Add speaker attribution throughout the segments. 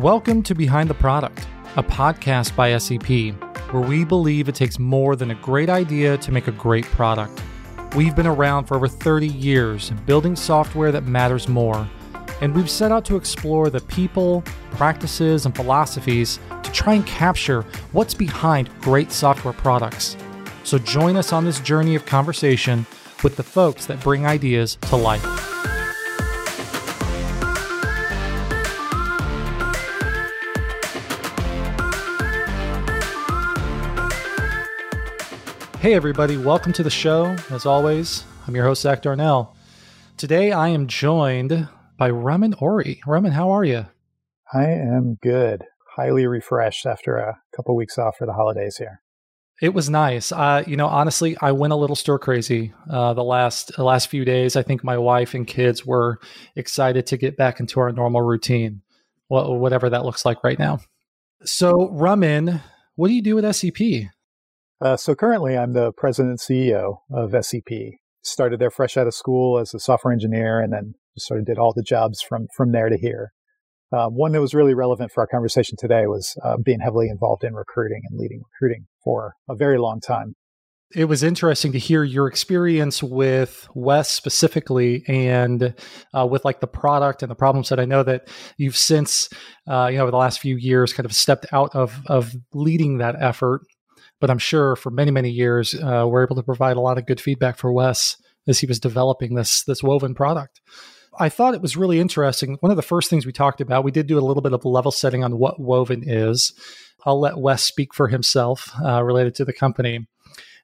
Speaker 1: Welcome to Behind the Product, a podcast by SEP, where we believe it takes more than a great idea to make a great product. We've been around for over 30 years, building software that matters more, and we've set out to explore the people, practices, and philosophies to try and capture what's behind great software products. So join us on this journey of conversation with the folks that bring ideas to life. Hey, everybody, welcome to the show. As always, I'm your host, Zach Darnell. Today, I am joined by Raman Ori. Raman, how are you?
Speaker 2: I am good. Highly refreshed after a couple weeks off for the holidays here.
Speaker 1: It was nice. Uh, you know, honestly, I went a little stir crazy uh, the last the last few days. I think my wife and kids were excited to get back into our normal routine, whatever that looks like right now. So, Raman, what do you do with SEP?
Speaker 2: Uh, so currently, I'm the president and CEO of SEP. Started there fresh out of school as a software engineer, and then just sort of did all the jobs from from there to here. Uh, one that was really relevant for our conversation today was uh, being heavily involved in recruiting and leading recruiting for a very long time.
Speaker 1: It was interesting to hear your experience with Wes specifically, and uh, with like the product and the problems that I know that you've since, uh, you know, over the last few years, kind of stepped out of of leading that effort but I'm sure for many many years uh, we're able to provide a lot of good feedback for Wes as he was developing this this woven product. I thought it was really interesting. One of the first things we talked about, we did do a little bit of level setting on what woven is. I'll let Wes speak for himself uh, related to the company.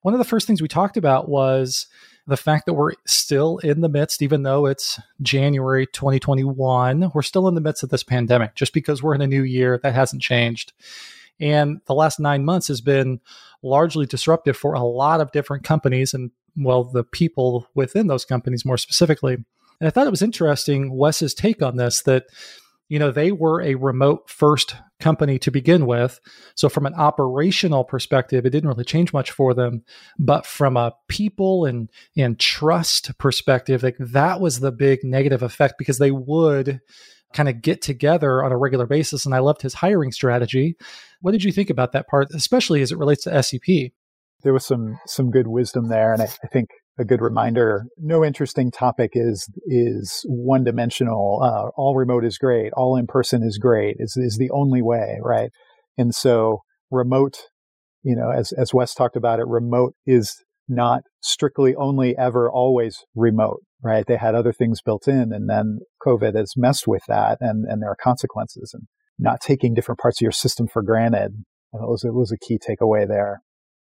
Speaker 1: One of the first things we talked about was the fact that we're still in the midst, even though it's January 2021, we're still in the midst of this pandemic. Just because we're in a new year, that hasn't changed. And the last nine months has been largely disruptive for a lot of different companies and, well, the people within those companies more specifically. And I thought it was interesting, Wes's take on this that, you know, they were a remote first company to begin with. So, from an operational perspective, it didn't really change much for them. But from a people and, and trust perspective, like that was the big negative effect because they would kind of get together on a regular basis. And I loved his hiring strategy. What did you think about that part, especially as it relates to SEP?
Speaker 2: There was some some good wisdom there, and I, I think a good reminder. No interesting topic is is one dimensional. Uh, all remote is great. All in person is great. Is is the only way, right? And so remote, you know, as as Wes talked about it, remote is not strictly only ever always remote, right? They had other things built in, and then COVID has messed with that, and and there are consequences. And not taking different parts of your system for granted. It was, it was a key takeaway there.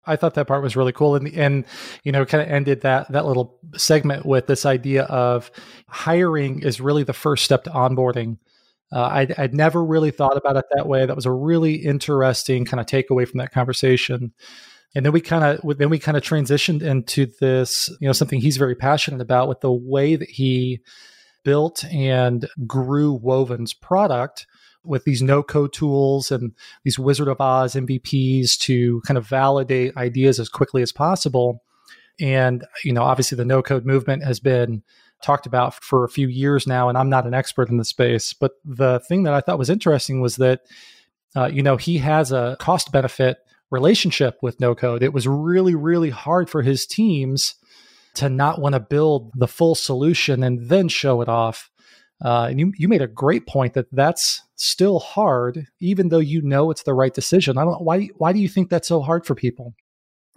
Speaker 1: I thought that part was really cool, and and you know, kind of ended that that little segment with this idea of hiring is really the first step to onboarding. Uh, I'd, I'd never really thought about it that way. That was a really interesting kind of takeaway from that conversation. And then we kind of then we kind of transitioned into this, you know, something he's very passionate about with the way that he built and grew Woven's product with these no code tools and these Wizard of Oz MVPs to kind of validate ideas as quickly as possible. And, you know, obviously the no code movement has been talked about for a few years now, and I'm not an expert in the space. But the thing that I thought was interesting was that, uh, you know, he has a cost benefit relationship with no code. It was really, really hard for his teams to not want to build the full solution and then show it off. Uh, and you, you made a great point that that's still hard, even though you know it's the right decision. I don't why why do you think that's so hard for people?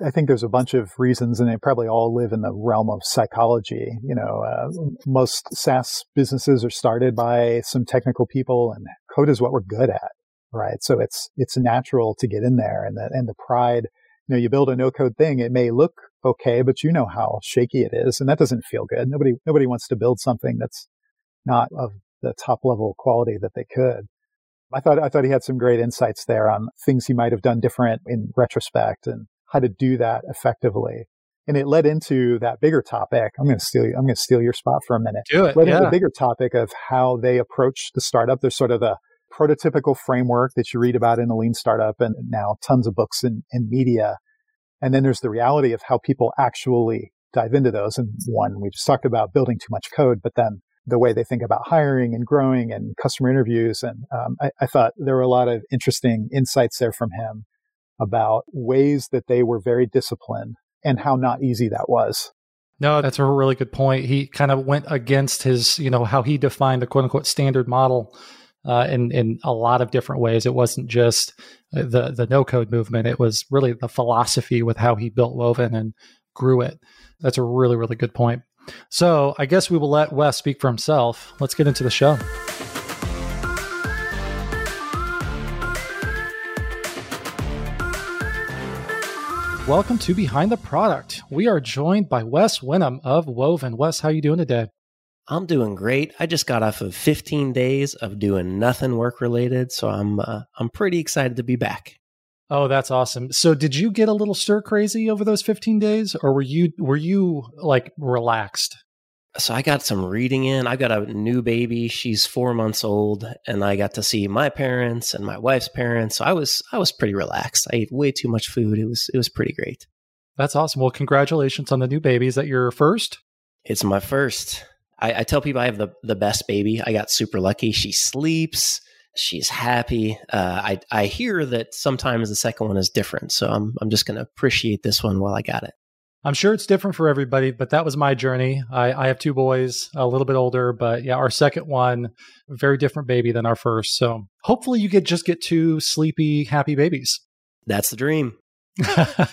Speaker 2: I think there's a bunch of reasons, and they probably all live in the realm of psychology. You know, uh, most SaaS businesses are started by some technical people, and code is what we're good at, right? So it's it's natural to get in there, and the and the pride. You know, you build a no code thing, it may look okay, but you know how shaky it is, and that doesn't feel good. Nobody nobody wants to build something that's not of the top level quality that they could. I thought I thought he had some great insights there on things he might have done different in retrospect and how to do that effectively. And it led into that bigger topic. I'm going to steal. I'm going to steal your spot for a minute.
Speaker 1: Do it.
Speaker 2: Led
Speaker 1: yeah.
Speaker 2: into the bigger topic of how they approach the startup. There's sort of the prototypical framework that you read about in a lean startup, and now tons of books and, and media. And then there's the reality of how people actually dive into those. And one, we just talked about building too much code, but then the way they think about hiring and growing and customer interviews. And um, I, I thought there were a lot of interesting insights there from him about ways that they were very disciplined and how not easy that was.
Speaker 1: No, that's a really good point. He kind of went against his, you know, how he defined the quote unquote standard model uh, in in a lot of different ways. It wasn't just the the no code movement. It was really the philosophy with how he built Woven and grew it. That's a really really good point. So I guess we will let Wes speak for himself. Let's get into the show. Welcome to Behind the Product. We are joined by Wes Winham of Woven. Wes, how are you doing today?
Speaker 3: I'm doing great. I just got off of 15 days of doing nothing work related, so I'm uh, I'm pretty excited to be back.
Speaker 1: Oh, that's awesome. So, did you get a little stir crazy over those 15 days or were you were you like relaxed?
Speaker 3: So, I got some reading in. I got a new baby. She's 4 months old, and I got to see my parents and my wife's parents. So, I was I was pretty relaxed. I ate way too much food. It was it was pretty great.
Speaker 1: That's awesome. Well, congratulations on the new baby. Is that your first?
Speaker 3: It's my first. I, I, tell people I have the, the best baby. I got super lucky. She sleeps. She's happy. Uh, I, I hear that sometimes the second one is different. So I'm, I'm just going to appreciate this one while I got it.
Speaker 1: I'm sure it's different for everybody, but that was my journey. I, I have two boys, a little bit older, but yeah, our second one, very different baby than our first. So hopefully you get just get two sleepy, happy babies.
Speaker 3: That's the dream.
Speaker 1: uh,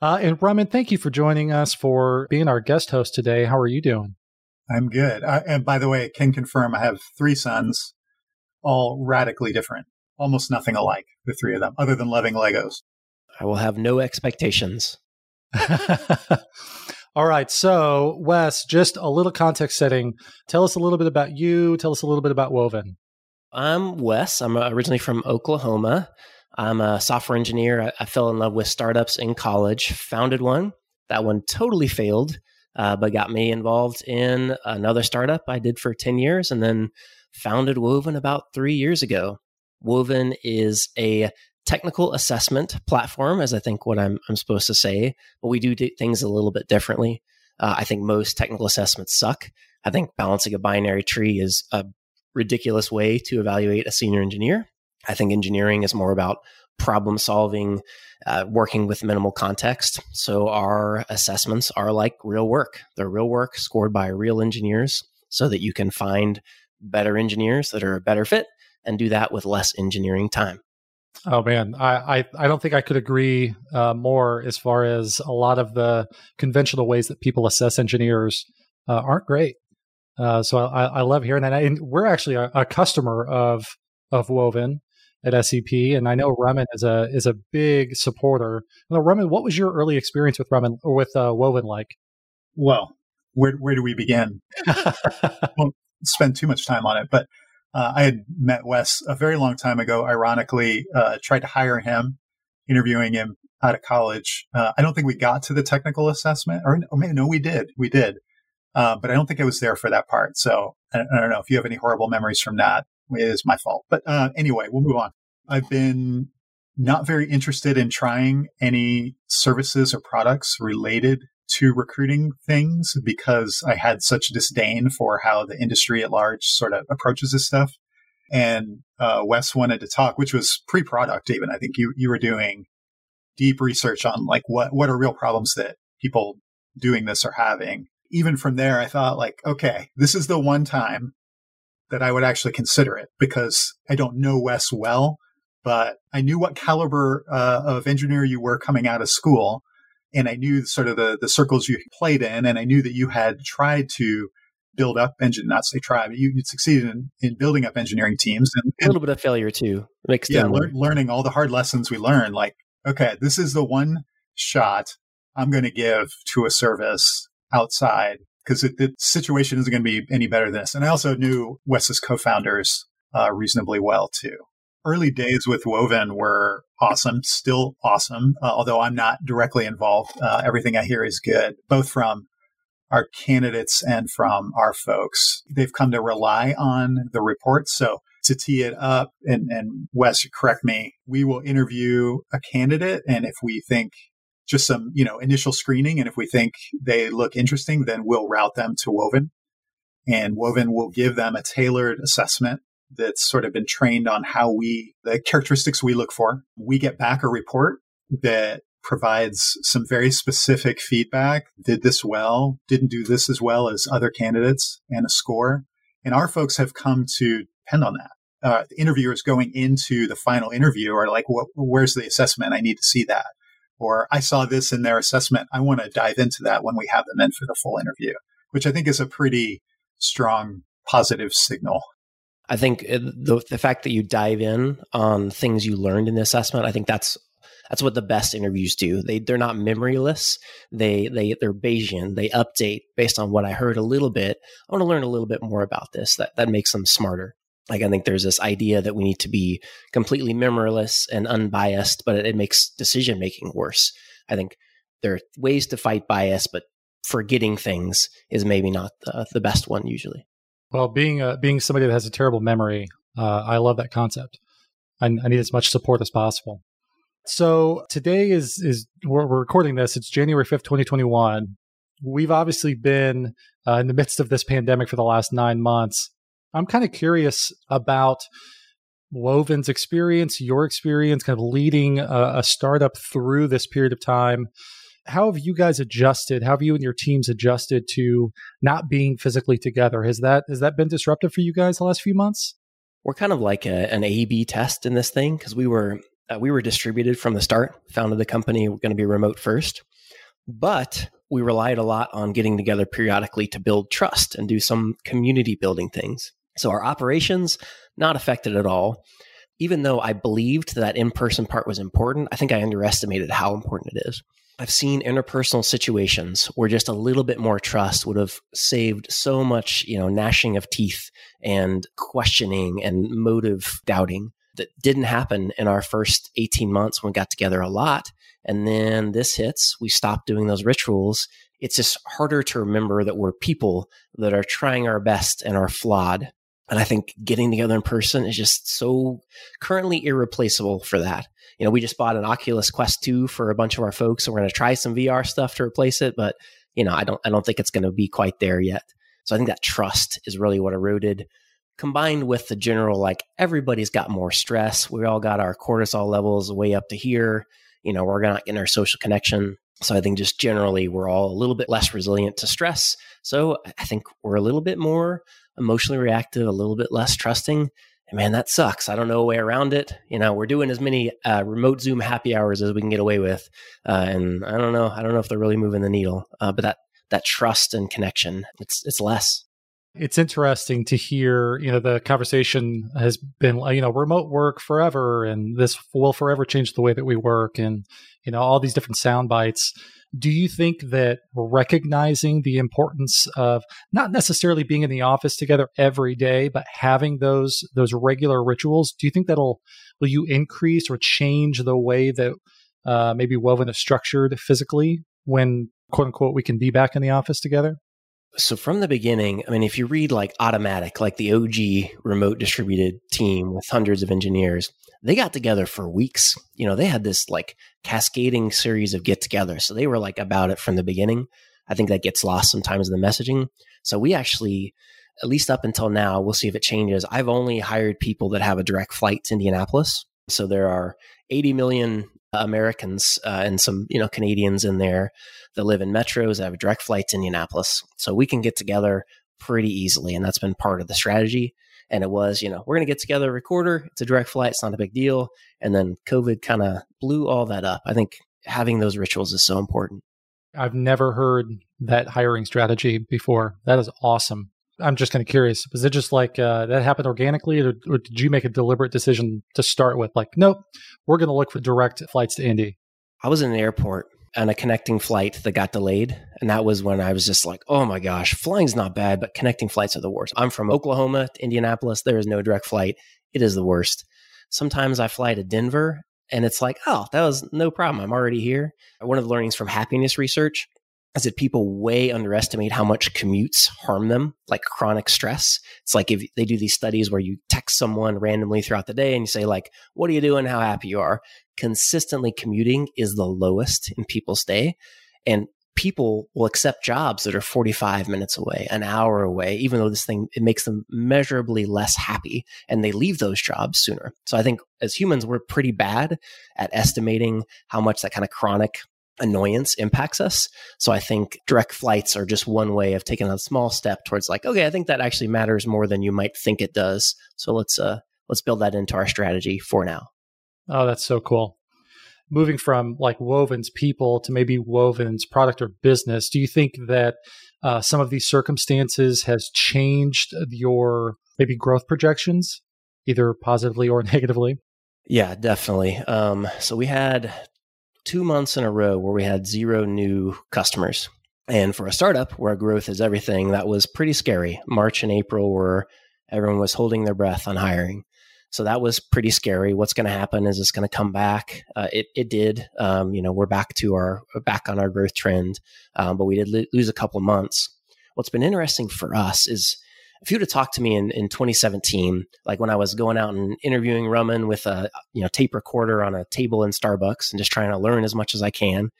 Speaker 1: and Raman, thank you for joining us for being our guest host today. How are you doing?
Speaker 2: I'm good. I, and by the way, I can confirm I have three sons, all radically different, almost nothing alike, the three of them, other than loving Legos.
Speaker 3: I will have no expectations.
Speaker 1: all right. So, Wes, just a little context setting. Tell us a little bit about you. Tell us a little bit about Woven.
Speaker 3: I'm Wes. I'm uh, originally from Oklahoma. I'm a software engineer. I, I fell in love with startups in college, founded one. That one totally failed uh, but got me involved in another startup I did for 10 years and then founded Woven about three years ago. Woven is a technical assessment platform, as I think what I'm, I'm supposed to say, but we do things a little bit differently. Uh, I think most technical assessments suck. I think balancing a binary tree is a ridiculous way to evaluate a senior engineer. I think engineering is more about problem solving, uh, working with minimal context. So our assessments are like real work. They're real work scored by real engineers so that you can find better engineers that are a better fit and do that with less engineering time.
Speaker 1: Oh man, I, I, I don't think I could agree uh, more as far as a lot of the conventional ways that people assess engineers uh, aren't great. Uh, so I, I love hearing that. And we're actually a, a customer of of Woven at SEP, and I know Raman is a is a big supporter. Now, Raman, what was your early experience with Raman or with uh, Woven like?
Speaker 2: Well, where where do we begin? Won't spend too much time on it, but uh, I had met Wes a very long time ago. Ironically, uh, tried to hire him, interviewing him out of college. Uh, I don't think we got to the technical assessment, or, or maybe no, we did, we did, uh, but I don't think I was there for that part. So I, I don't know if you have any horrible memories from that it is my fault. But uh, anyway, we'll move on. I've been not very interested in trying any services or products related to recruiting things because I had such disdain for how the industry at large sort of approaches this stuff. And uh, Wes wanted to talk, which was pre-product even. I think you you were doing deep research on like what what are real problems that people doing this are having. Even from there, I thought like, okay, this is the one time that I would actually consider it because I don't know Wes well, but I knew what caliber uh, of engineer you were coming out of school. And I knew sort of the, the circles you played in. And I knew that you had tried to build up engine, not say try, but you, you succeeded in, in building up engineering teams. And,
Speaker 3: and a little bit of failure too.
Speaker 2: Mixed yeah, lear- learning all the hard lessons we learned. Like, okay, this is the one shot I'm going to give to a service outside because the situation isn't going to be any better than this. And I also knew Wes's co-founders uh, reasonably well too. Early days with Woven were awesome, still awesome. Uh, although I'm not directly involved, uh, everything I hear is good, both from our candidates and from our folks. They've come to rely on the reports. So to tee it up, and, and Wes, correct me, we will interview a candidate, and if we think just some, you know, initial screening. And if we think they look interesting, then we'll route them to Woven.
Speaker 4: And Woven will give them a tailored assessment that's sort of been trained on how we, the characteristics we look for. We get back a report that provides some very specific feedback. Did this well, didn't do this as well as other candidates, and a score. And our folks have come to depend on that. Uh, the interviewers going into the final interview are like, where's the assessment? I need to see that. Or I saw this in their assessment. I want to dive into that when we have them in for the full interview, which I think is a pretty strong positive signal.
Speaker 3: I think uh, the, the fact that you dive in on things you learned in the assessment, I think that's that's what the best interviews do. They they're not memoryless. They they they're Bayesian. They update based on what I heard a little bit. I want to learn a little bit more about this. That that makes them smarter. Like I think there's this idea that we need to be completely memoryless and unbiased, but it, it makes decision making worse. I think there are ways to fight bias, but forgetting things is maybe not the, the best one usually.
Speaker 1: Well, being a, being somebody that has a terrible memory, uh, I love that concept. I, I, need as much support as possible. So today is is we're, we're recording this. It's January fifth, twenty twenty one. We've obviously been uh, in the midst of this pandemic for the last nine months. I'm kind of curious about Woven's experience, your experience, kind of leading a, a startup through this period of time. How have you guys adjusted? How have you and your teams adjusted to not being physically together? Has that has that been disruptive for you guys the last few months?
Speaker 3: We're kind of like a, an A/B test in this thing because we were uh, we were distributed from the start, founded the company, we're going to be remote first. But we relied a lot on getting together periodically to build trust and do some community building things. So our operations, not affected at all. Even though I believed that in person part was important, I think I underestimated how important it is. I've seen interpersonal situations where just a little bit more trust would have saved so much, you know, gnashing of teeth and questioning and motive doubting that didn't happen in our first 18 months when we got together a lot. And then this hits, we stop doing those rituals. It's just harder to remember that we're people that are trying our best and are flawed. And I think getting together in person is just so currently irreplaceable for that. You know, we just bought an Oculus Quest 2 for a bunch of our folks, so we're going to try some VR stuff to replace it, but you know, I don't I don't think it's going to be quite there yet. So I think that trust is really what eroded combined with the general like everybody's got more stress. We all got our cortisol levels way up to here. You know, we're not getting our social connection. So I think just generally we're all a little bit less resilient to stress. So I think we're a little bit more emotionally reactive, a little bit less trusting. And man, that sucks. I don't know a way around it. You know, we're doing as many uh, remote Zoom happy hours as we can get away with, uh, and I don't know. I don't know if they're really moving the needle. Uh, but that that trust and connection, it's it's less.
Speaker 1: It's interesting to hear, you know, the conversation has been, you know, remote work forever and this will forever change the way that we work and, you know, all these different sound bites. Do you think that recognizing the importance of not necessarily being in the office together every day, but having those those regular rituals, do you think that'll will you increase or change the way that uh, maybe Woven is structured physically when quote unquote we can be back in the office together?
Speaker 3: So from the beginning, I mean, if you read like Automattic, like the OG remote distributed team with hundreds of engineers, they got together for weeks. You know, they had this like cascading series of get together. So they were like about it from the beginning. I think that gets lost sometimes in the messaging. So we actually, at least up until now, we'll see if it changes. I've only hired people that have a direct flight to Indianapolis. So there are 80 million Americans uh, and some, you know, Canadians in there that live in metros that have a direct flight to Indianapolis. So we can get together pretty easily. And that's been part of the strategy. And it was, you know, we're going to get together, a recorder. It's a direct flight. It's not a big deal. And then COVID kind of blew all that up. I think having those rituals is so important.
Speaker 1: I've never heard that hiring strategy before. That is awesome. I'm just kind of curious. Was it just like uh, that happened organically, or, or, did you make a deliberate decision to start with, like, nope, we're going to look for direct flights to Indy?
Speaker 3: I was in an airport on a connecting flight that got delayed. And that was when I was just like, oh my gosh, flying's not bad, but connecting flights are the worst. I'm from Oklahoma to Indianapolis. There is no direct flight. It is the worst. Sometimes I fly to Denver and it's like, oh, that was no problem. I'm already here. One of the learnings from happiness research is that people way underestimate how much commutes harm them, like chronic stress. It's like if they do these studies where you text someone randomly throughout the day and you say, like, what are you doing? How happy you are. Consistently commuting is the lowest in people's day. And people will accept jobs that are 45 minutes away, an hour away, even though this thing, it makes them measurably less happy and they leave those jobs sooner. So I think as humans, we're pretty bad at estimating how much that kind of chronic annoyance impacts us. So I think direct flights are just one way of taking a small step towards like, okay, I think that actually matters more than you might think it does. So let's uh let's build that into our strategy for now.
Speaker 1: Oh, that's so cool. Moving from like Woven's people to maybe Woven's product or business, do you think that uh, some of these circumstances has changed your maybe growth projections, either positively or negatively?
Speaker 3: Yeah, definitely. Um, so we had two months in a row where we had zero new customers. And for a startup where growth is everything, that was pretty scary. March and April were everyone was holding their breath on hiring. So that was pretty scary. What's going to happen? Is this going to come back? Uh, it it did. Um, you know, we're back to our back on our growth trend, um, but we did lo- lose a couple months. What's been interesting for us is if you'd have talked to me in, in 2017, like when I was going out and interviewing Raman with a you know tape recorder on a table in Starbucks and just trying to learn as much as I can,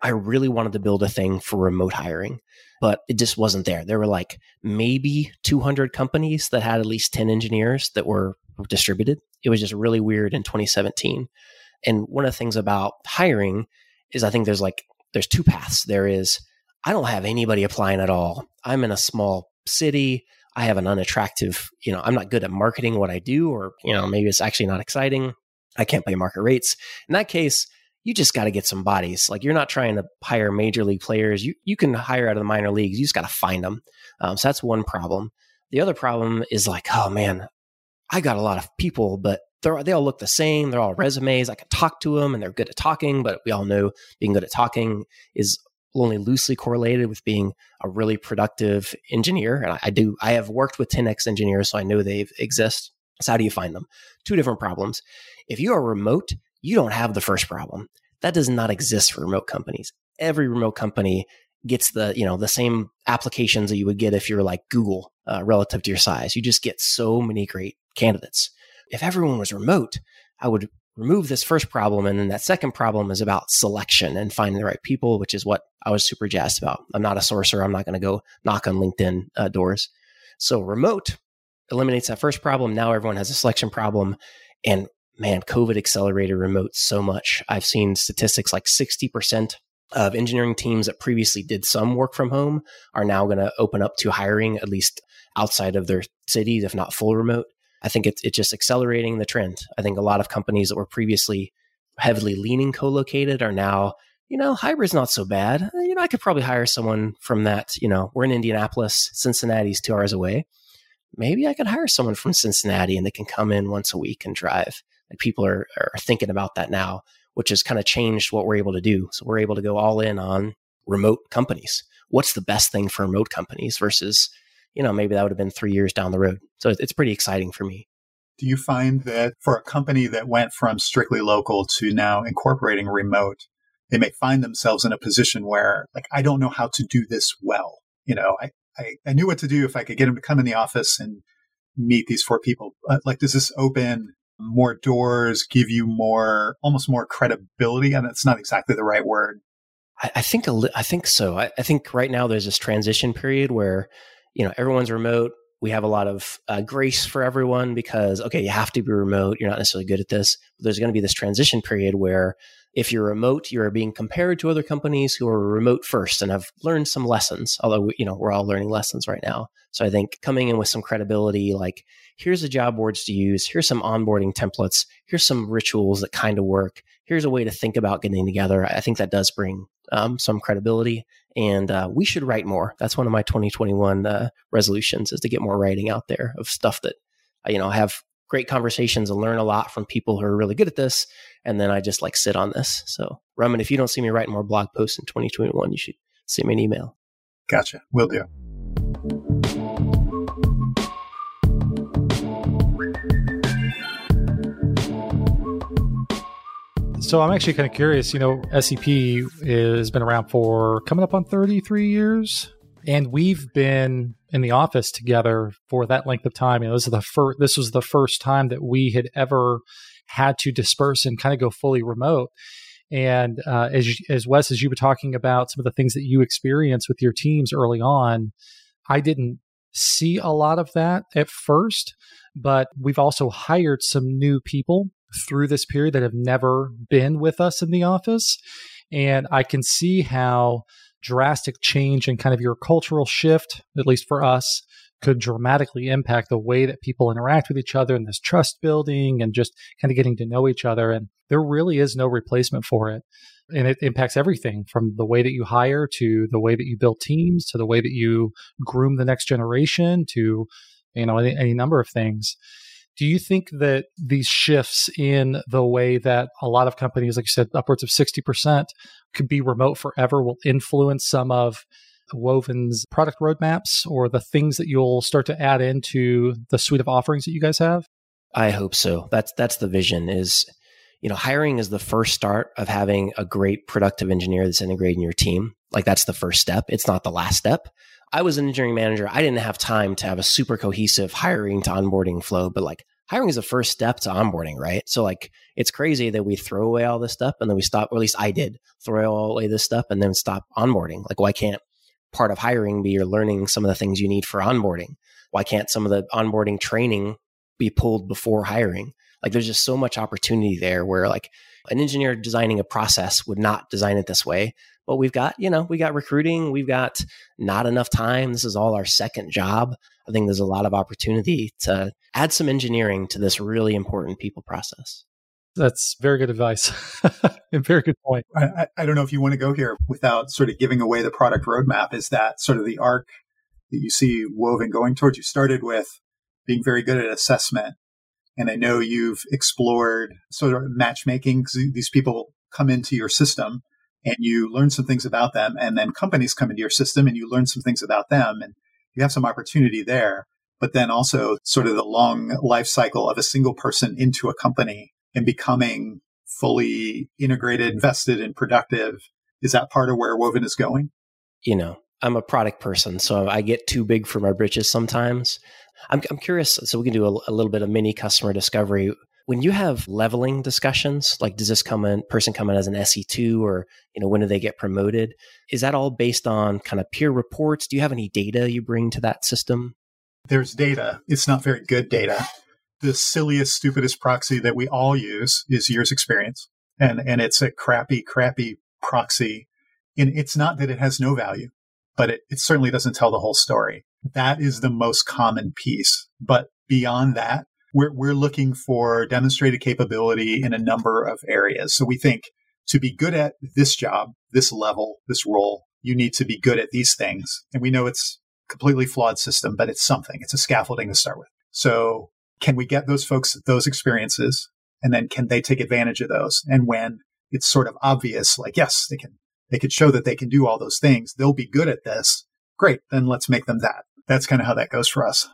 Speaker 3: I really wanted to build a thing for remote hiring, but it just wasn't there. There were like maybe 200 companies that had at least 10 engineers that were distributed. It was just really weird in 2017. And one of the things about hiring is I think there's like there's two paths. There is I don't have anybody applying at all. I'm in a small city. I have an unattractive, you know, I'm not good at marketing what I do, or, you know, maybe it's actually not exciting. I can't pay market rates. In that case, you just got to get some bodies. Like you're not trying to hire major league players. You you can hire out of the minor leagues. You just got to find them. Um, so that's one problem. The other problem is like, oh man, I got a lot of people, but they all look the same. They're all resumes. I can talk to them and they're good at talking, but we all know being good at talking is only loosely correlated with being a really productive engineer. And I, I do, I have worked with 10x engineers, so I know they exist. So how do you find them? Two different problems. If you are remote, you don't have the first problem. That does not exist for remote companies. Every remote company gets the you know the same applications that you would get if you're like Google uh, relative to your size. You just get so many great candidates. If everyone was remote, I would remove this first problem. And then that second problem is about selection and finding the right people, which is what I was super jazzed about. I'm not a sorcerer. I'm not going to go knock on LinkedIn uh, doors. So remote eliminates that first problem. Now everyone has a selection problem. And man, COVID accelerated remote so much. I've seen statistics like 60% of engineering teams that previously did some work from home are now going to open up to hiring at least outside of their cities, if not full remote. I think it's, it's just accelerating the trend. I think a lot of companies that were previously heavily leaning co-located are now, you know, hybrid's not so bad. You know, I could probably hire someone from that. You know, we're in Indianapolis, Cincinnati's two hours away. Maybe I could hire someone from Cincinnati and they can come in once a week and drive. Like people are, are thinking about that now, which has kind of changed what we're able to do. So we're able to go all in on remote companies. What's the best thing for remote companies versus you know, maybe that would have been three years down the road. So it's pretty exciting for me.
Speaker 2: Do you find that for a company that went from strictly local to now incorporating remote, they may find themselves in a position where, like, I don't know how to do this well. You know, I, I, I knew what to do if I could get them to come in the office and meet these four people. Like, does this open more doors, give you more, almost more credibility? And it's not exactly the right word.
Speaker 3: I, I think, I think so. I, I think right now there's this transition period where you know everyone's remote. We have a lot of uh, grace for everyone because okay you have to be remote. You're not necessarily good at this. But there's going to be this transition period where if you're remote you're being compared to other companies who are remote first and have learned some lessons although you know we're all learning lessons right now so i think coming in with some credibility like here's the job boards to use here's some onboarding templates here's some rituals that kind of work here's a way to think about getting together i think that does bring um, some credibility. And uh, we should write more. That's one of my 2021 uh, resolutions is to get more writing out there of stuff that, you know, have great conversations and learn a lot from people who are really good at this. And then I just like sit on this. So, Raman, if you don't see me writing more blog posts in 2021, you should send me an email.
Speaker 2: Gotcha. Will do.
Speaker 1: So I'm actually kind of curious. You know, SEP has been around for coming up on 33 years, and we've been in the office together for that length of time. This is the first. This was the first time that we had ever had to disperse and kind of go fully remote. And uh, as as Wes, as you were talking about some of the things that you experienced with your teams early on, I didn't see a lot of that at first, but we've also hired some new people through this period that have never been with us in the office. And I can see how drastic change and kind of your cultural shift, at least for us, could dramatically impact the way that people interact with each other and this trust building and just kind of getting to know each other. And there really is no replacement for it. And it impacts everything from the way that you hire to the way that you build teams to the way that you groom the next generation to, you know, any, any number of things. Do you think that these shifts in the way that a lot of companies, like you said, upwards of 60% could be remote forever will influence some of Woven's product roadmaps or the things that you'll start to add into the suite of offerings that you guys have?
Speaker 3: I hope so. That's that's the vision is you know, hiring is the first start of having a great productive engineer that's integrating your team. Like that's the first step. It's not the last step. I was an engineering manager. I didn't have time to have a super cohesive hiring to onboarding flow, but like hiring is the first step to onboarding, right? So like it's crazy that we throw away all this stuff and then we stop, or at least I did throw away this stuff and then stop onboarding. Like why can't part of hiring be you're learning some of the things you need for onboarding? Why can't some of the onboarding training be pulled before hiring? Like there's just so much opportunity there where like an engineer designing a process would not design it this way. But we've got, you know, we got recruiting, we've got not enough time. This is all our second job. I think there's a lot of opportunity to add some engineering to this really important people process.
Speaker 1: That's very good advice. and very good point.
Speaker 2: I, I, don't know if you want to go here without sort of giving away the product roadmap. Is that sort of the arc that you see woven going towards? You started with being very good at assessment. And I know you've explored sort of matchmaking. because These people come into your system and you learn some things about them. And then companies come into your system and you learn some things about them. And you have some opportunity there. But then also sort of the long life cycle of a single person into a company and becoming fully integrated, invested, and productive. Is that part of where Woven is going?
Speaker 3: You know, I'm a product person, so I get too big for my britches sometimes. I'm, I'm curious, so we can do a, a little bit of mini customer discovery. When you have leveling discussions, like does this come in person come in as an SE2 or you know when do they get promoted? Is that all based on kind of peer reports? Do you have any data you bring to that system?
Speaker 2: There's data. It's not very good data. The silliest, stupidest proxy that we all use is years experience. And and it's a crappy, crappy proxy. And it's not that it has no value, but it, it certainly doesn't tell the whole story. That is the most common piece. But beyond that, we're, we're looking for demonstrated capability in a number of areas. So we think to be good at this job, this level, this role, you need to be good at these things. And we know it's completely flawed system, but it's something. It's a scaffolding to start with. So can we get those folks those experiences and then can they take advantage of those? And when it's sort of obvious, like, yes, they can, they could show that they can do all those things. They'll be good at this. Great. Then let's make them that that's kind of how that goes for us.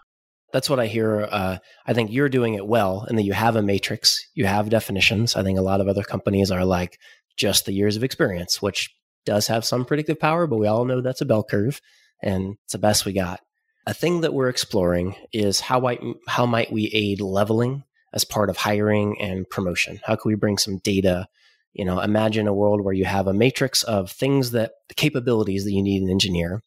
Speaker 3: That's what I hear. Uh, I think you're doing it well, and that you have a matrix, you have definitions. I think a lot of other companies are like just the years of experience, which does have some predictive power, but we all know that's a bell curve, and it's the best we got. A thing that we're exploring is how might how might we aid leveling as part of hiring and promotion? How can we bring some data? You know, imagine a world where you have a matrix of things that the capabilities that you need an engineer,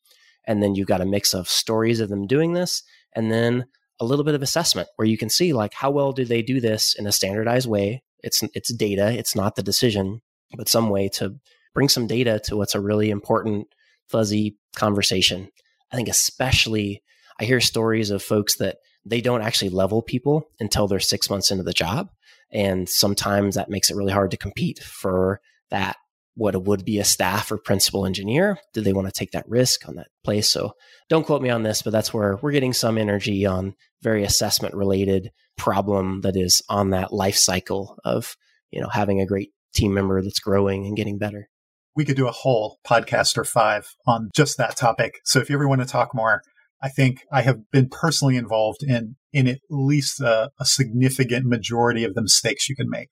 Speaker 3: and then you've got a mix of stories of them doing this and then a little bit of assessment where you can see like how well do they do this in a standardized way it's it's data it's not the decision but some way to bring some data to what's a really important fuzzy conversation i think especially i hear stories of folks that they don't actually level people until they're 6 months into the job and sometimes that makes it really hard to compete for that what would be a staff or principal engineer. Do they want to take that risk on that place? So don't quote me on this, but that's where we're getting some energy on very assessment related problem that is on that life cycle of, you know, having a great team member that's growing and getting better.
Speaker 2: We could do a whole podcast or five on just that topic. So if you ever want to talk more, I think I have been personally involved in in at least a, a significant majority of the mistakes you can make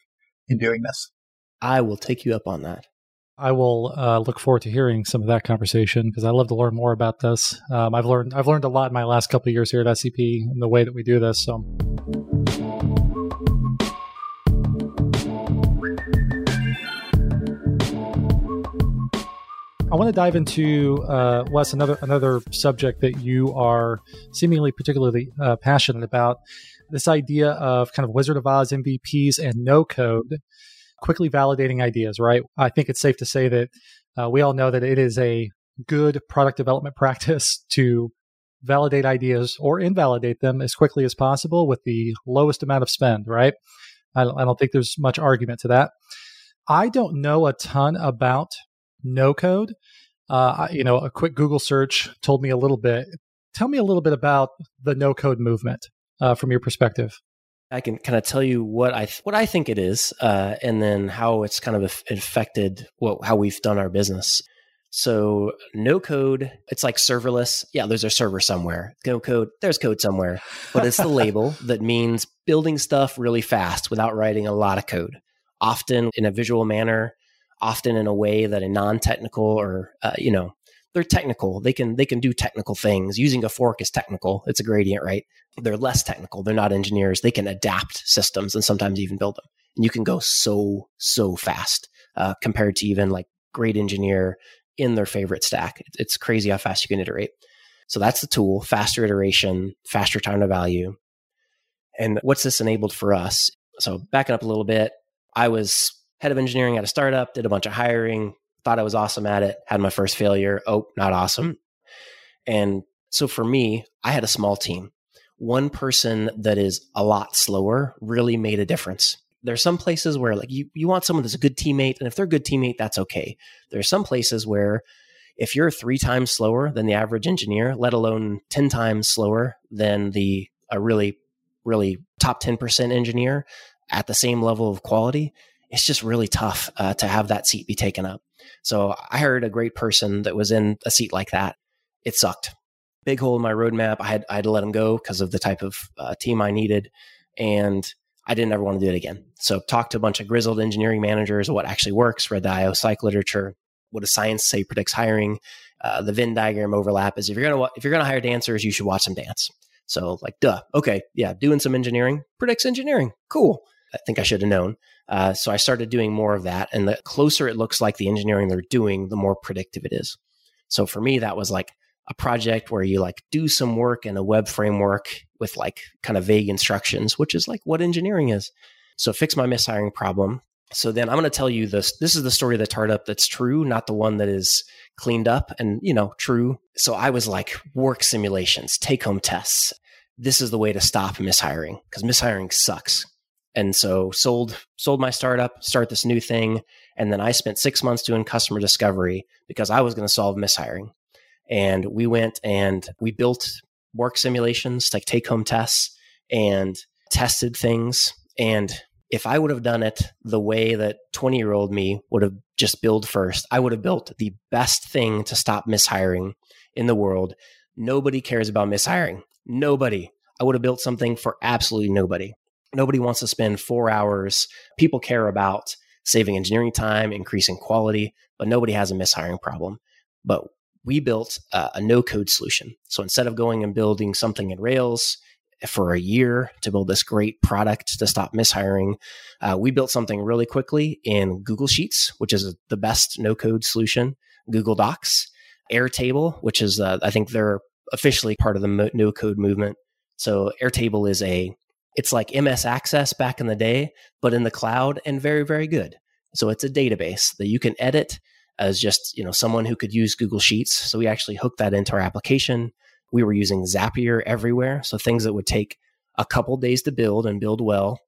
Speaker 2: in doing this.
Speaker 3: I will take you up on that.
Speaker 1: I will uh, look forward to hearing some of that conversation because I love to learn more about this. Um, I've learned I've learned a lot in my last couple of years here at SEP and the way that we do this. So. I want to dive into uh, Wes another another subject that you are seemingly particularly uh, passionate about. This idea of kind of Wizard of Oz MVPs and no code, quickly validating ideas. Right. I think it's safe to say that uh, we all know that it is a good product development practice to validate ideas or invalidate them as quickly as possible with the lowest amount of spend. Right. I don't, I don't think there's much argument to that. I don't know a ton about no code. Uh, you know, a quick Google search told me a little bit. Tell me a little bit about the no code movement uh, from your perspective.
Speaker 3: I can kind of tell you what I th- what I think it is, uh, and then how it's kind of affected what, how we've done our business. So no code, it's like serverless. Yeah, there's a server somewhere. No code, there's code somewhere, but it's the label that means building stuff really fast without writing a lot of code, often in a visual manner, often in a way that a non-technical or uh, you know they're technical. They can they can do technical things. Using a fork is technical. It's a gradient, right? They're less technical. They're not engineers. They can adapt systems and sometimes even build them. And you can go so so fast uh, compared to even like great engineer in their favorite stack. It's crazy how fast you can iterate. So that's the tool: faster iteration, faster time to value. And what's this enabled for us? So backing up a little bit, I was head of engineering at a startup, did a bunch of hiring, thought I was awesome at it, had my first failure. Oh, not awesome. And so for me, I had a small team. One person that is a lot slower really made a difference. There's some places where like you, you want someone that's a good teammate, and if they're a good teammate, that's okay. There's some places where if you're three times slower than the average engineer, let alone 10 times slower than the a really, really top 10% engineer at the same level of quality, it's just really tough uh, to have that seat be taken up. So I hired a great person that was in a seat like that. It sucked. Big hole in my roadmap. I had I had to let him go because of the type of uh, team I needed, and I didn't ever want to do it again. So talked to a bunch of grizzled engineering managers. What actually works? Read the IO Psych literature. What does science say predicts hiring? Uh, the Venn diagram overlap is if you're gonna if you're gonna hire dancers, you should watch them dance. So like, duh, okay, yeah, doing some engineering predicts engineering. Cool. I think I should have known. Uh, so I started doing more of that. And the closer it looks like the engineering they're doing, the more predictive it is. So for me, that was like a project where you like do some work in a web framework with like kind of vague instructions, which is like what engineering is. So fix my mishiring problem. So then I'm going to tell you this. This is the story of the startup that's true, not the one that is cleaned up and, you know, true. So I was like work simulations, take home tests. This is the way to stop mishiring because mishiring sucks and so sold sold my startup start this new thing. And then i spent six months doing customer discovery because i was going to solve mishiring. And we went and we built work simulations like take home tests and tested things. And if i would have done it the way that 20 year old me would have just build first i would have built the best thing to stop mishiring in the world. Nobody cares about mishiring. Nobody. I would have built something for absolutely nobody Nobody wants to spend four hours. People care about saving engineering time, increasing quality, but nobody has a mishiring problem. But we built a, a no code solution. So instead of going and building something in Rails for a year to build this great product to stop mishiring, uh, we built something really quickly in Google Sheets, which is the best no code solution, Google Docs, Airtable, which is, uh, I think they're officially part of the no code movement. So Airtable is a it's like MS Access back in the day, but in the cloud and very, very good. So it's a database that you can edit as just, you know, someone who could use Google Sheets. So we actually hooked that into our application. We were using Zapier everywhere. So things that would take a couple days to build and build well,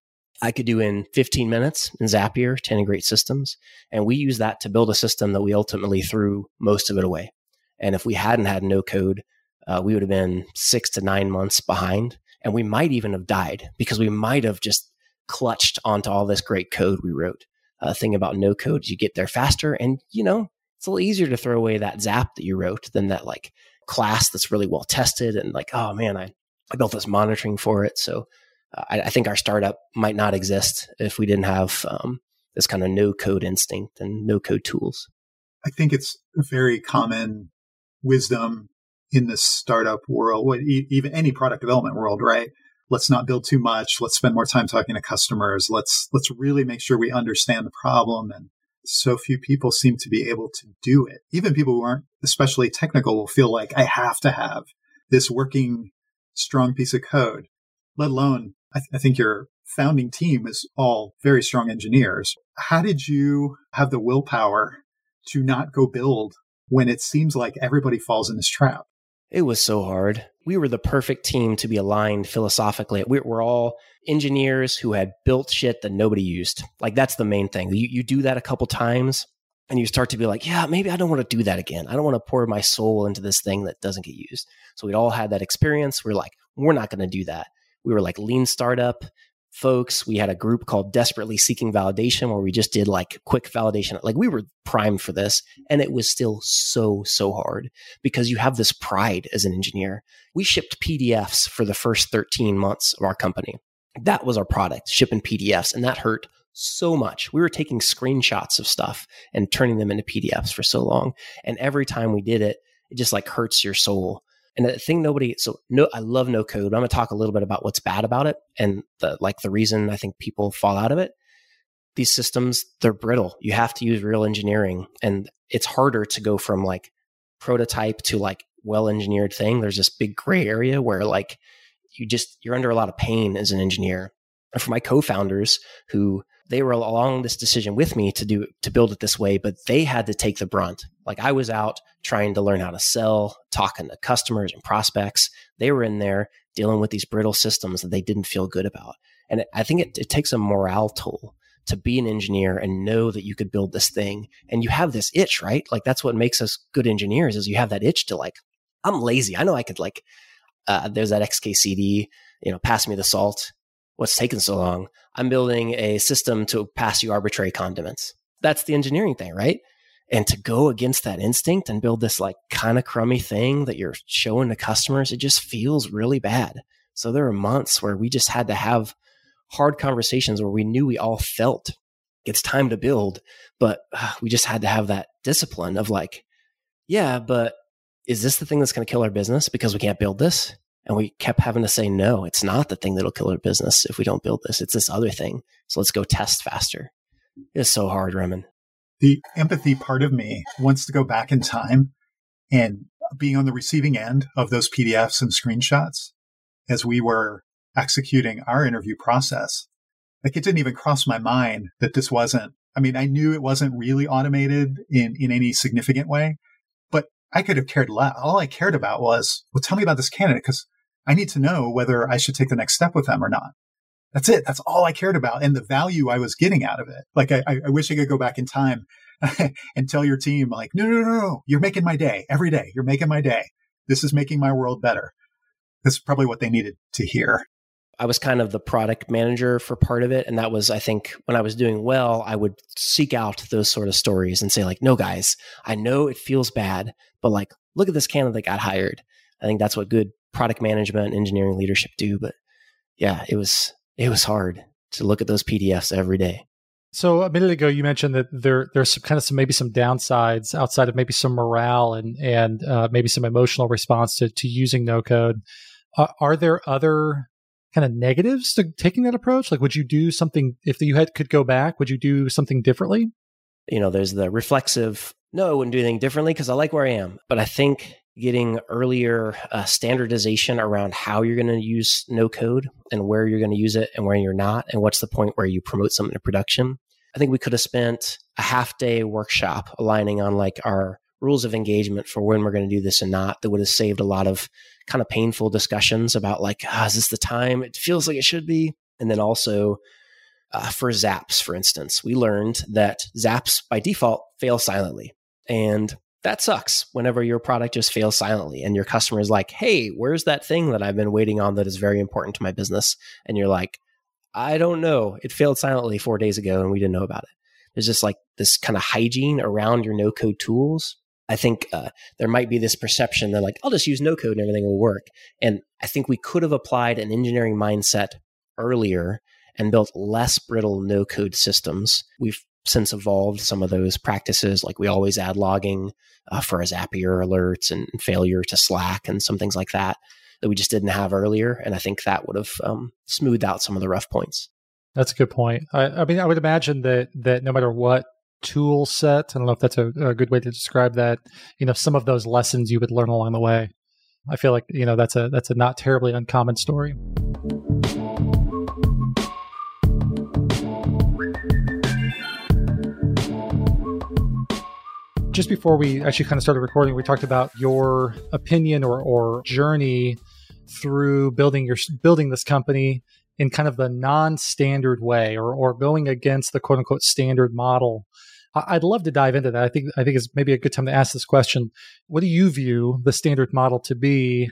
Speaker 3: I could do in 15 minutes in Zapier to integrate systems. And we use that to build a system that we ultimately threw most of it away. And if we hadn't had no code, uh, we would have been six to nine months behind and we might even have died because we might have just clutched onto all this great code we wrote. Uh, thing about no code, is you get there faster, and you know it's a little easier to throw away that Zap that you wrote than that like class that's really well tested and like, oh man, I I built this monitoring for it. So uh, I, I, think our startup might not exist if we didn't have um, this kind of no code instinct and no code tools.
Speaker 2: I think it's very common wisdom in the startup world, even any product development world, right? Let's not build too much. Let's spend more time talking to customers. Let's let's really make sure we understand the problem and so few people seem to be able to do it. Even people who aren't especially technical will feel like I have to have this working strong piece of code, let alone I, th- I think your founding team is all very strong engineers. How did you have the willpower to not go build when it seems like everybody falls in this trap?
Speaker 3: It was so hard. We were the perfect team to be aligned philosophically. We were all engineers who had built shit that nobody used. Like that's the main thing. You, you do that a couple times and you start to be like, yeah, maybe I don't want to do that again. I don't want to pour my soul into this thing that doesn't get used. So we'd all had that experience. We're like, we're not going to do that. We were like lean startup folks. We had a group called Desperately Seeking Validation where we just did like quick validation. Like we were primed for this and it was still so, so hard because you have this pride as an engineer. We shipped PDFs for the first 13 months of our company. That was our product, shipping PDFs. And that hurt so much. We were taking screenshots of stuff and turning them into PDFs for so long. And every time we did it, it just like hurts your soul. And the thing nobody, so no, I love no code. I'm going to talk a little bit about what's bad about it and the, like the reason I think people fall out of it. These systems, they're brittle. You have to use real engineering and it's harder to go from like prototype to like well engineered thing. There's this big gray area where like you just, you're under a lot of pain as an engineer. And for my co-founders who they were along this decision with me to do to build it this way, but they had to take the brunt. Like I was out trying to learn how to sell, talking to customers and prospects. They were in there dealing with these brittle systems that they didn't feel good about. And I think it, it takes a morale toll to be an engineer and know that you could build this thing and you have this itch, right? Like that's what makes us good engineers is you have that itch to like, I'm lazy. I know I could like, uh, there's that XKCD, you know, pass me the salt what's taken so long? I'm building a system to pass you arbitrary condiments. That's the engineering thing, right? And to go against that instinct and build this like kind of crummy thing that you're showing to customers, it just feels really bad. So there are months where we just had to have hard conversations where we knew we all felt it's time to build, but uh, we just had to have that discipline of like, yeah, but is this the thing that's going to kill our business because we can't build this? And we kept having to say, no, it's not the thing that'll kill our business if we don't build this. It's this other thing. So let's go test faster. It's so hard, Remen.
Speaker 2: The empathy part of me wants to go back in time and being on the receiving end of those PDFs and screenshots as we were executing our interview process. Like it didn't even cross my mind that this wasn't, I mean, I knew it wasn't really automated in, in any significant way, but I could have cared less. All I cared about was, well, tell me about this candidate because I need to know whether I should take the next step with them or not. That's it. That's all I cared about and the value I was getting out of it. Like, I, I wish I could go back in time and tell your team, like, no, no, no, no, you're making my day every day. You're making my day. This is making my world better. This is probably what they needed to hear.
Speaker 3: I was kind of the product manager for part of it. And that was, I think, when I was doing well, I would seek out those sort of stories and say, like, no, guys, I know it feels bad, but like, look at this candidate that got hired. I think that's what good product management, and engineering leadership do. But yeah, it was it was hard to look at those PDFs every day.
Speaker 1: So a minute ago, you mentioned that there there's some kind of some maybe some downsides outside of maybe some morale and and uh, maybe some emotional response to to using no code. Uh, are there other kind of negatives to taking that approach? Like, would you do something if you had could go back? Would you do something differently?
Speaker 3: You know, there's the reflexive. No, I wouldn't do anything differently because I like where I am. But I think getting earlier uh, standardization around how you're going to use no code and where you're going to use it and where you're not, and what's the point where you promote something to production. I think we could have spent a half day workshop aligning on like our rules of engagement for when we're going to do this and not that would have saved a lot of kind of painful discussions about like, ah, is this the time? It feels like it should be. And then also uh, for zaps, for instance, we learned that zaps by default fail silently. And that sucks whenever your product just fails silently and your customer is like, hey, where's that thing that I've been waiting on that is very important to my business? And you're like, I don't know. It failed silently four days ago and we didn't know about it. There's just like this kind of hygiene around your no code tools. I think uh, there might be this perception that, like, I'll just use no code and everything will work. And I think we could have applied an engineering mindset earlier and built less brittle no code systems. We've since evolved some of those practices. Like we always add logging uh, for a Zapier alerts and failure to Slack and some things like that that we just didn't have earlier. And I think that would have um, smoothed out some of the rough points.
Speaker 1: That's a good point. I, I, mean, I would imagine that that no matter what tool set. I don't know if that's a, a good way to describe that. You know, some of those lessons you would learn along the way. I feel like you know that's a that's a not terribly uncommon story. Just before we actually kind of started recording, we talked about your opinion or, or journey through building your building this company in kind of the non-standard way or, or going against the quote unquote standard model. I'd love to dive into that. I think I think it's maybe a good time to ask this question. What do you view the standard model to be,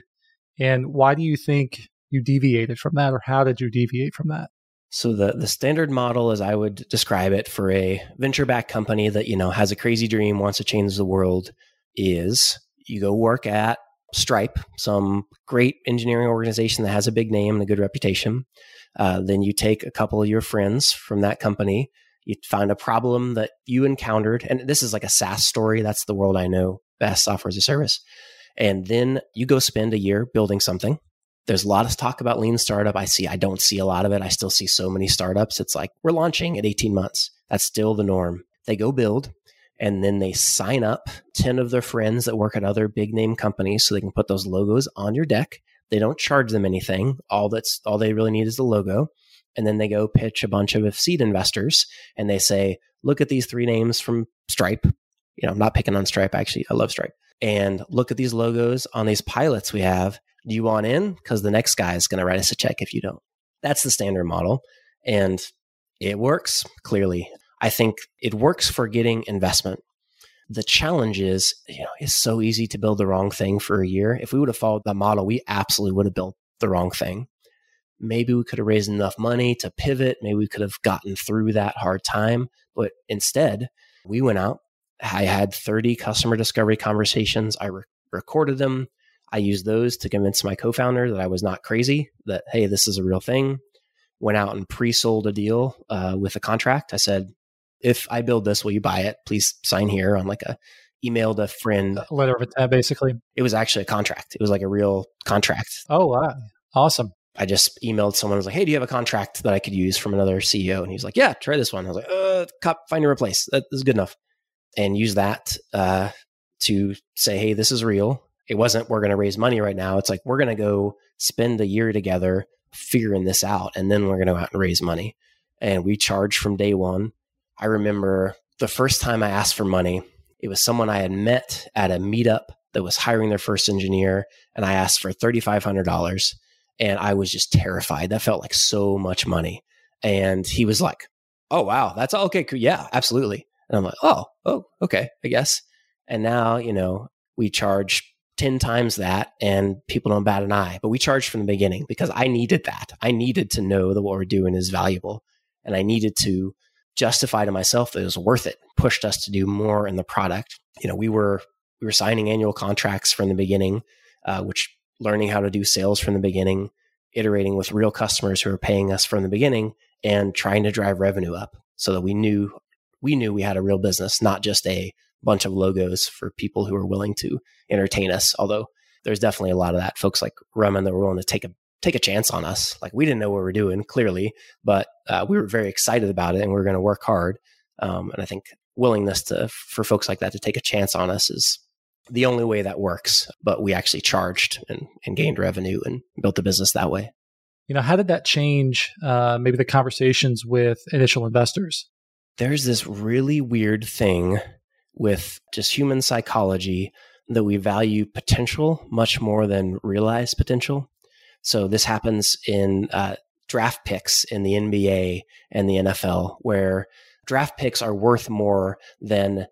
Speaker 1: and why do you think you deviated from that, or how did you deviate from that?
Speaker 3: So the the standard model, as I would describe it, for a venture backed company that you know has a crazy dream, wants to change the world, is you go work at Stripe, some great engineering organization that has a big name and a good reputation. Uh, then you take a couple of your friends from that company. You find a problem that you encountered, and this is like a SaaS story. That's the world I know best, software as a service. And then you go spend a year building something there's a lot of talk about lean startup. I see, I don't see a lot of it. I still see so many startups. It's like we're launching at 18 months. That's still the norm. They go build and then they sign up 10 of their friends that work at other big name companies so they can put those logos on your deck. They don't charge them anything. All that's all they really need is the logo. And then they go pitch a bunch of seed investors and they say, look at these three names from Stripe. You know, I'm not picking on Stripe, actually. I love Stripe. And look at these logos on these pilots we have do you want in? Because the next guy is going to write us a check if you don't. That's the standard model. And it works clearly. I think it works for getting investment. The challenge is, you know, it's so easy to build the wrong thing for a year. If we would have followed that model, we absolutely would have built the wrong thing. Maybe we could have raised enough money to pivot. Maybe we could have gotten through that hard time. But instead, we went out. I had 30 customer discovery conversations. I re- recorded them. I used those to convince my co founder that I was not crazy, that, hey, this is a real thing. Went out and pre sold a deal uh, with a contract. I said, if I build this, will you buy it? Please sign here on like a emailed a friend.
Speaker 1: A letter of intent, basically.
Speaker 3: It was actually a contract. It was like a real contract.
Speaker 1: Oh, wow. Awesome.
Speaker 3: I just emailed someone. I was like, "Hey, do you have a contract that I could use from another CEO?" And he's like, "Yeah, try this one." I was like, "Uh, cop, find a replace. That is good enough." And use that uh, to say, "Hey, this is real it wasn't we're going to raise money right now. It's like we're going to go spend a year together figuring this out, and then we're going to go out and raise money. And we charged from day one. I remember the first time I asked for money, it was someone I had met at a meetup that was hiring their first engineer, and I asked for thirty five hundred dollars, and I was just terrified. That felt like so much money. And he was like, "Oh wow, that's all okay. Yeah, absolutely." And I'm like, "Oh, oh, okay, I guess." And now, you know, we charge 10 times that and people don't bat an eye. But we charged from the beginning because I needed that. I needed to know that what we're doing is valuable. And I needed to justify to myself that it was worth it, pushed us to do more in the product. You know, we were we were signing annual contracts from the beginning, uh, which learning how to do sales from the beginning, iterating with real customers who are paying us from the beginning and trying to drive revenue up so that we knew we knew we had a real business, not just a bunch of logos for people who are willing to entertain us. Although there's definitely a lot of that. Folks like Raman that were willing to take a take a chance on us. Like we didn't know what we were doing clearly, but uh, we were very excited about it and we are going to work hard. Um, and I think willingness to for folks like that to take a chance on us is the only way that works. But we actually charged and, and gained revenue and built the business that way.
Speaker 1: You know, how did that change uh, maybe the conversations with initial investors?
Speaker 3: There's this really weird thing with just human psychology that we value potential much more than realized potential. So this happens in uh, draft picks in the NBA and the NFL, where draft picks are worth more than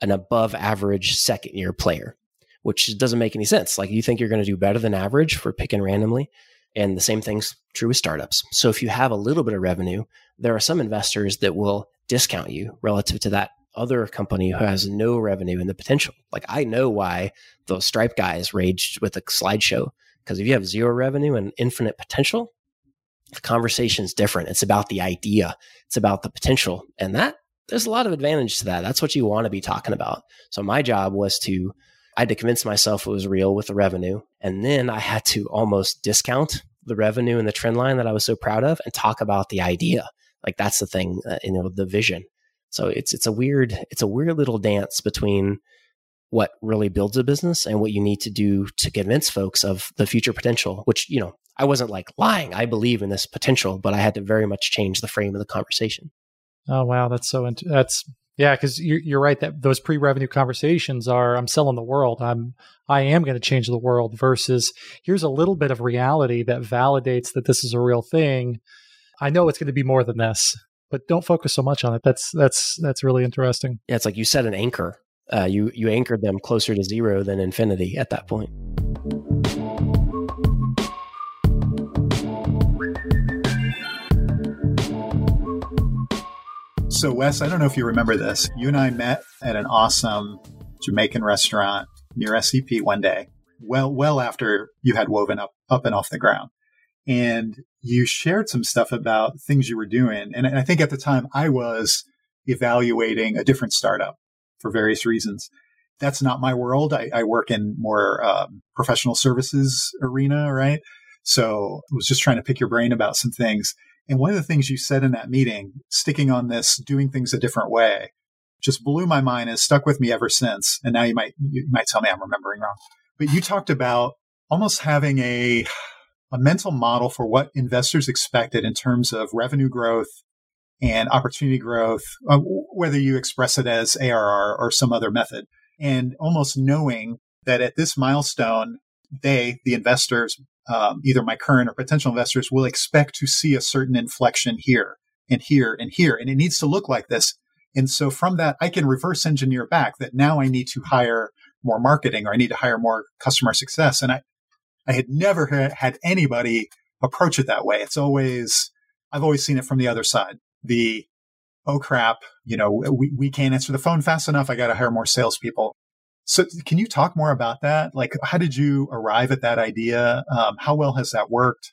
Speaker 3: an above average second year player, which doesn't make any sense. Like you think you're going to do better than average for picking randomly. And the same thing's true with startups. So if you have a little bit of revenue, there are some investors that will discount you relative to that other company who has no revenue and the potential. Like I know why those Stripe guys raged with the slideshow because if you have zero revenue and infinite potential, the conversation is different. It's about the idea. It's about the potential, and that there's a lot of advantage to that. That's what you want to be talking about. So my job was to I had to convince myself it was real with the revenue, and then I had to almost discount the revenue and the trend line that I was so proud of and talk about the idea. Like that's the thing, uh, you know, the vision So it's it's a weird it's a weird little dance between what really builds a business and what you need to do to convince folks of the future potential, which, you know, I wasn't like lying. I believe in this potential, but I had to very much change the frame of the conversation.
Speaker 1: Oh, wow. That's so, int- that's, yeah, because you're, you're right that those pre-revenue conversations are I'm selling the world. I'm I am going to change the world versus here's a little bit of reality that validates that this is a real thing. I know it's going to be more than this, but don't focus so much on it. That's that's that's really interesting.
Speaker 3: Yeah, it's like you set an anchor uh, you you anchored them closer to zero than infinity at that point.
Speaker 2: So, Wes, I don't know if you remember this. You and I met at an awesome Jamaican restaurant near SEP one day, well, well after you had woven up, up and off the ground. And you shared some stuff about things you were doing. And I think at the time I was evaluating a different startup for various reasons. That's not my world. I, I work in more um, professional services arena, right? So I was just trying to pick your brain about some things. And one of the things you said in that meeting, sticking on this, doing things a different way, just blew my mind and stuck with me ever since. And now you might you might tell me I'm remembering wrong. But you talked about almost having a a mental model for what investors expected in terms of revenue growth and opportunity growth, uh, whether you express it as ARR or some other method, and almost knowing that at this milestone, they, the investors, um, either my current or potential investors, will expect to see a certain inflection here and here and here. And it needs to look like this. And so from that, I can reverse engineer back that now I need to hire more marketing or I need to hire more customer success. And I, I had never had anybody approach it that way. It's always, I've always seen it from the other side the oh crap, you know, we, we can't answer the phone fast enough. I got to hire more salespeople. So, can you talk more about that? Like, how did you arrive at that idea? Um, how well has that worked?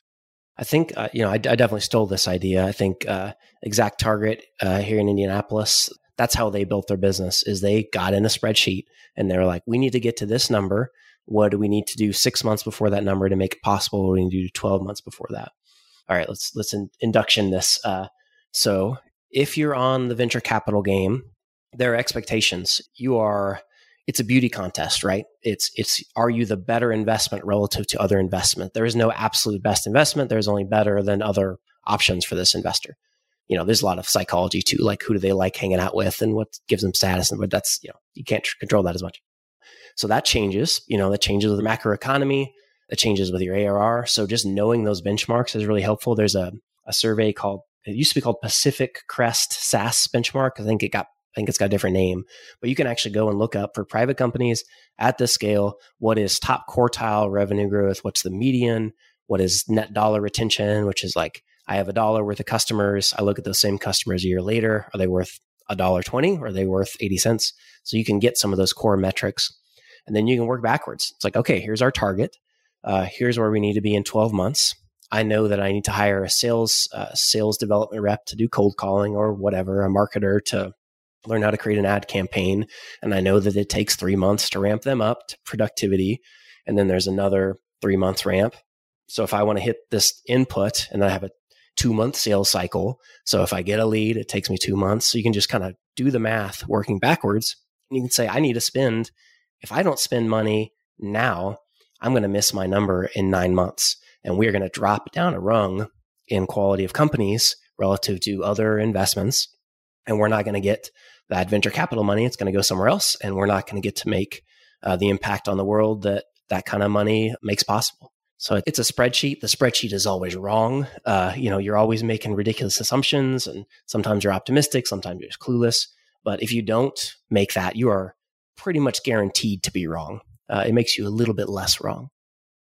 Speaker 3: I think, uh, you know, I, I, definitely stole this idea. I think uh, ExactTarget uh, here in Indianapolis, that's how they built their business is they got in a spreadsheet and they're like, we need to get to this number. What do we need to do six months before that number to make it possible? What do we need to do 12 months before that? All right, let's, let's in, induction this. Uh, so if you're on the venture capital game, there are expectations. You are it's a beauty contest, right? It's it's are you the better investment relative to other investment? There is no absolute best investment. There's only better than other options for this investor. You know, there's a lot of psychology too, like who do they like hanging out with and what gives them status, and but that's you know you can't control that as much. So that changes. You know, that changes with the macro economy. That changes with your ARR. So just knowing those benchmarks is really helpful. There's a a survey called it used to be called Pacific Crest SaaS benchmark. I think it got I think it's got a different name, but you can actually go and look up for private companies at this scale what is top quartile revenue growth, what's the median, what is net dollar retention, which is like I have a dollar worth of customers. I look at those same customers a year later. Are they worth a dollar twenty? Are they worth 80 cents? So you can get some of those core metrics and then you can work backwards. It's like, okay, here's our target. Uh, here's where we need to be in 12 months. I know that I need to hire a sales uh, sales development rep to do cold calling or whatever, a marketer to learn how to create an ad campaign, and I know that it takes three months to ramp them up to productivity, and then there's another three months ramp. So if I want to hit this input, and I have a two month sales cycle, so if I get a lead, it takes me two months. So you can just kind of do the math working backwards, and you can say I need to spend. If I don't spend money now, I'm going to miss my number in nine months and we are going to drop down a rung in quality of companies relative to other investments. And we're not going to get that venture capital money. It's going to go somewhere else. And we're not going to get to make uh, the impact on the world that that kind of money makes possible. So it's a spreadsheet. The spreadsheet is always wrong. Uh, you know, you're always making ridiculous assumptions, and sometimes you're optimistic, sometimes you're just clueless. But if you don't make that, you are pretty much guaranteed to be wrong. Uh, it makes you a little bit less wrong.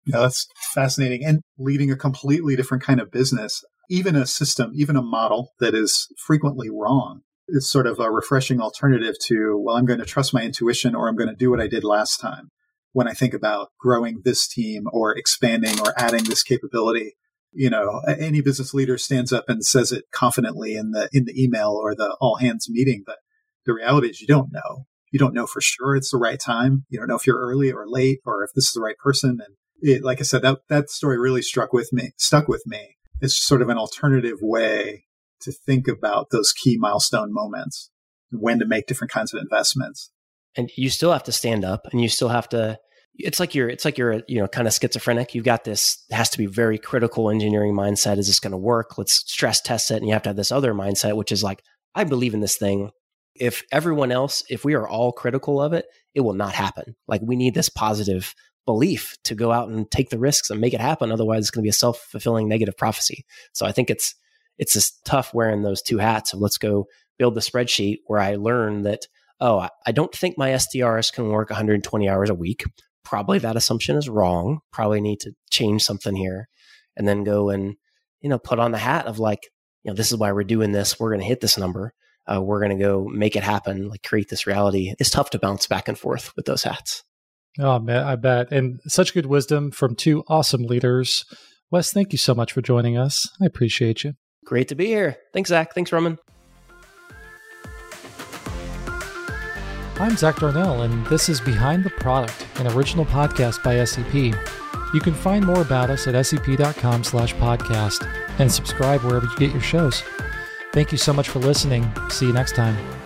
Speaker 2: Yeah, that's fascinating. And leading a completely different kind of business, even a system, even a model that is frequently wrong, is sort of a refreshing alternative to, well, I'm going to trust my intuition or I'm going to do what I did last time. When I think about growing this team or expanding or adding this capability, you know, any business leader stands up and says it confidently in the in the email or the all hands meeting, but the reality is you don't know. You don't know for sure it's the right time. You don't know if you're early or late or if this is the right person. And it, like I said, that, that story really struck with me, stuck with me. It's sort of an alternative way to think about those key milestone moments. when to make different kinds of investments.
Speaker 3: And you still have to stand up and you still have to it's like you're it's like you're you know kind of schizophrenic you've got this has to be very critical engineering mindset is this going to work let's stress test it and you have to have this other mindset which is like i believe in this thing if everyone else if we are all critical of it it will not happen like we need this positive belief to go out and take the risks and make it happen otherwise it's going to be a self-fulfilling negative prophecy so i think it's it's just tough wearing those two hats of let's go build the spreadsheet where i learn that oh i don't think my sdrs can work 120 hours a week probably that assumption is wrong. Probably need to change something here. And then go and, you know, put on the hat of like, you know, this is why we're doing this. We're going to hit this number. Uh, we're going to go make it happen, like create this reality. It's tough to bounce back and forth with those hats.
Speaker 1: Oh, man, I bet. And such good wisdom from two awesome leaders. Wes, thank you so much for joining us. I appreciate you.
Speaker 3: Great to be here. Thanks, Zach. Thanks, Roman.
Speaker 1: I'm Zach Darnell, and this is Behind the Product, an original podcast by SEP. You can find more about us at sep.com slash podcast and subscribe wherever you get your shows. Thank you so much for listening. See you next time.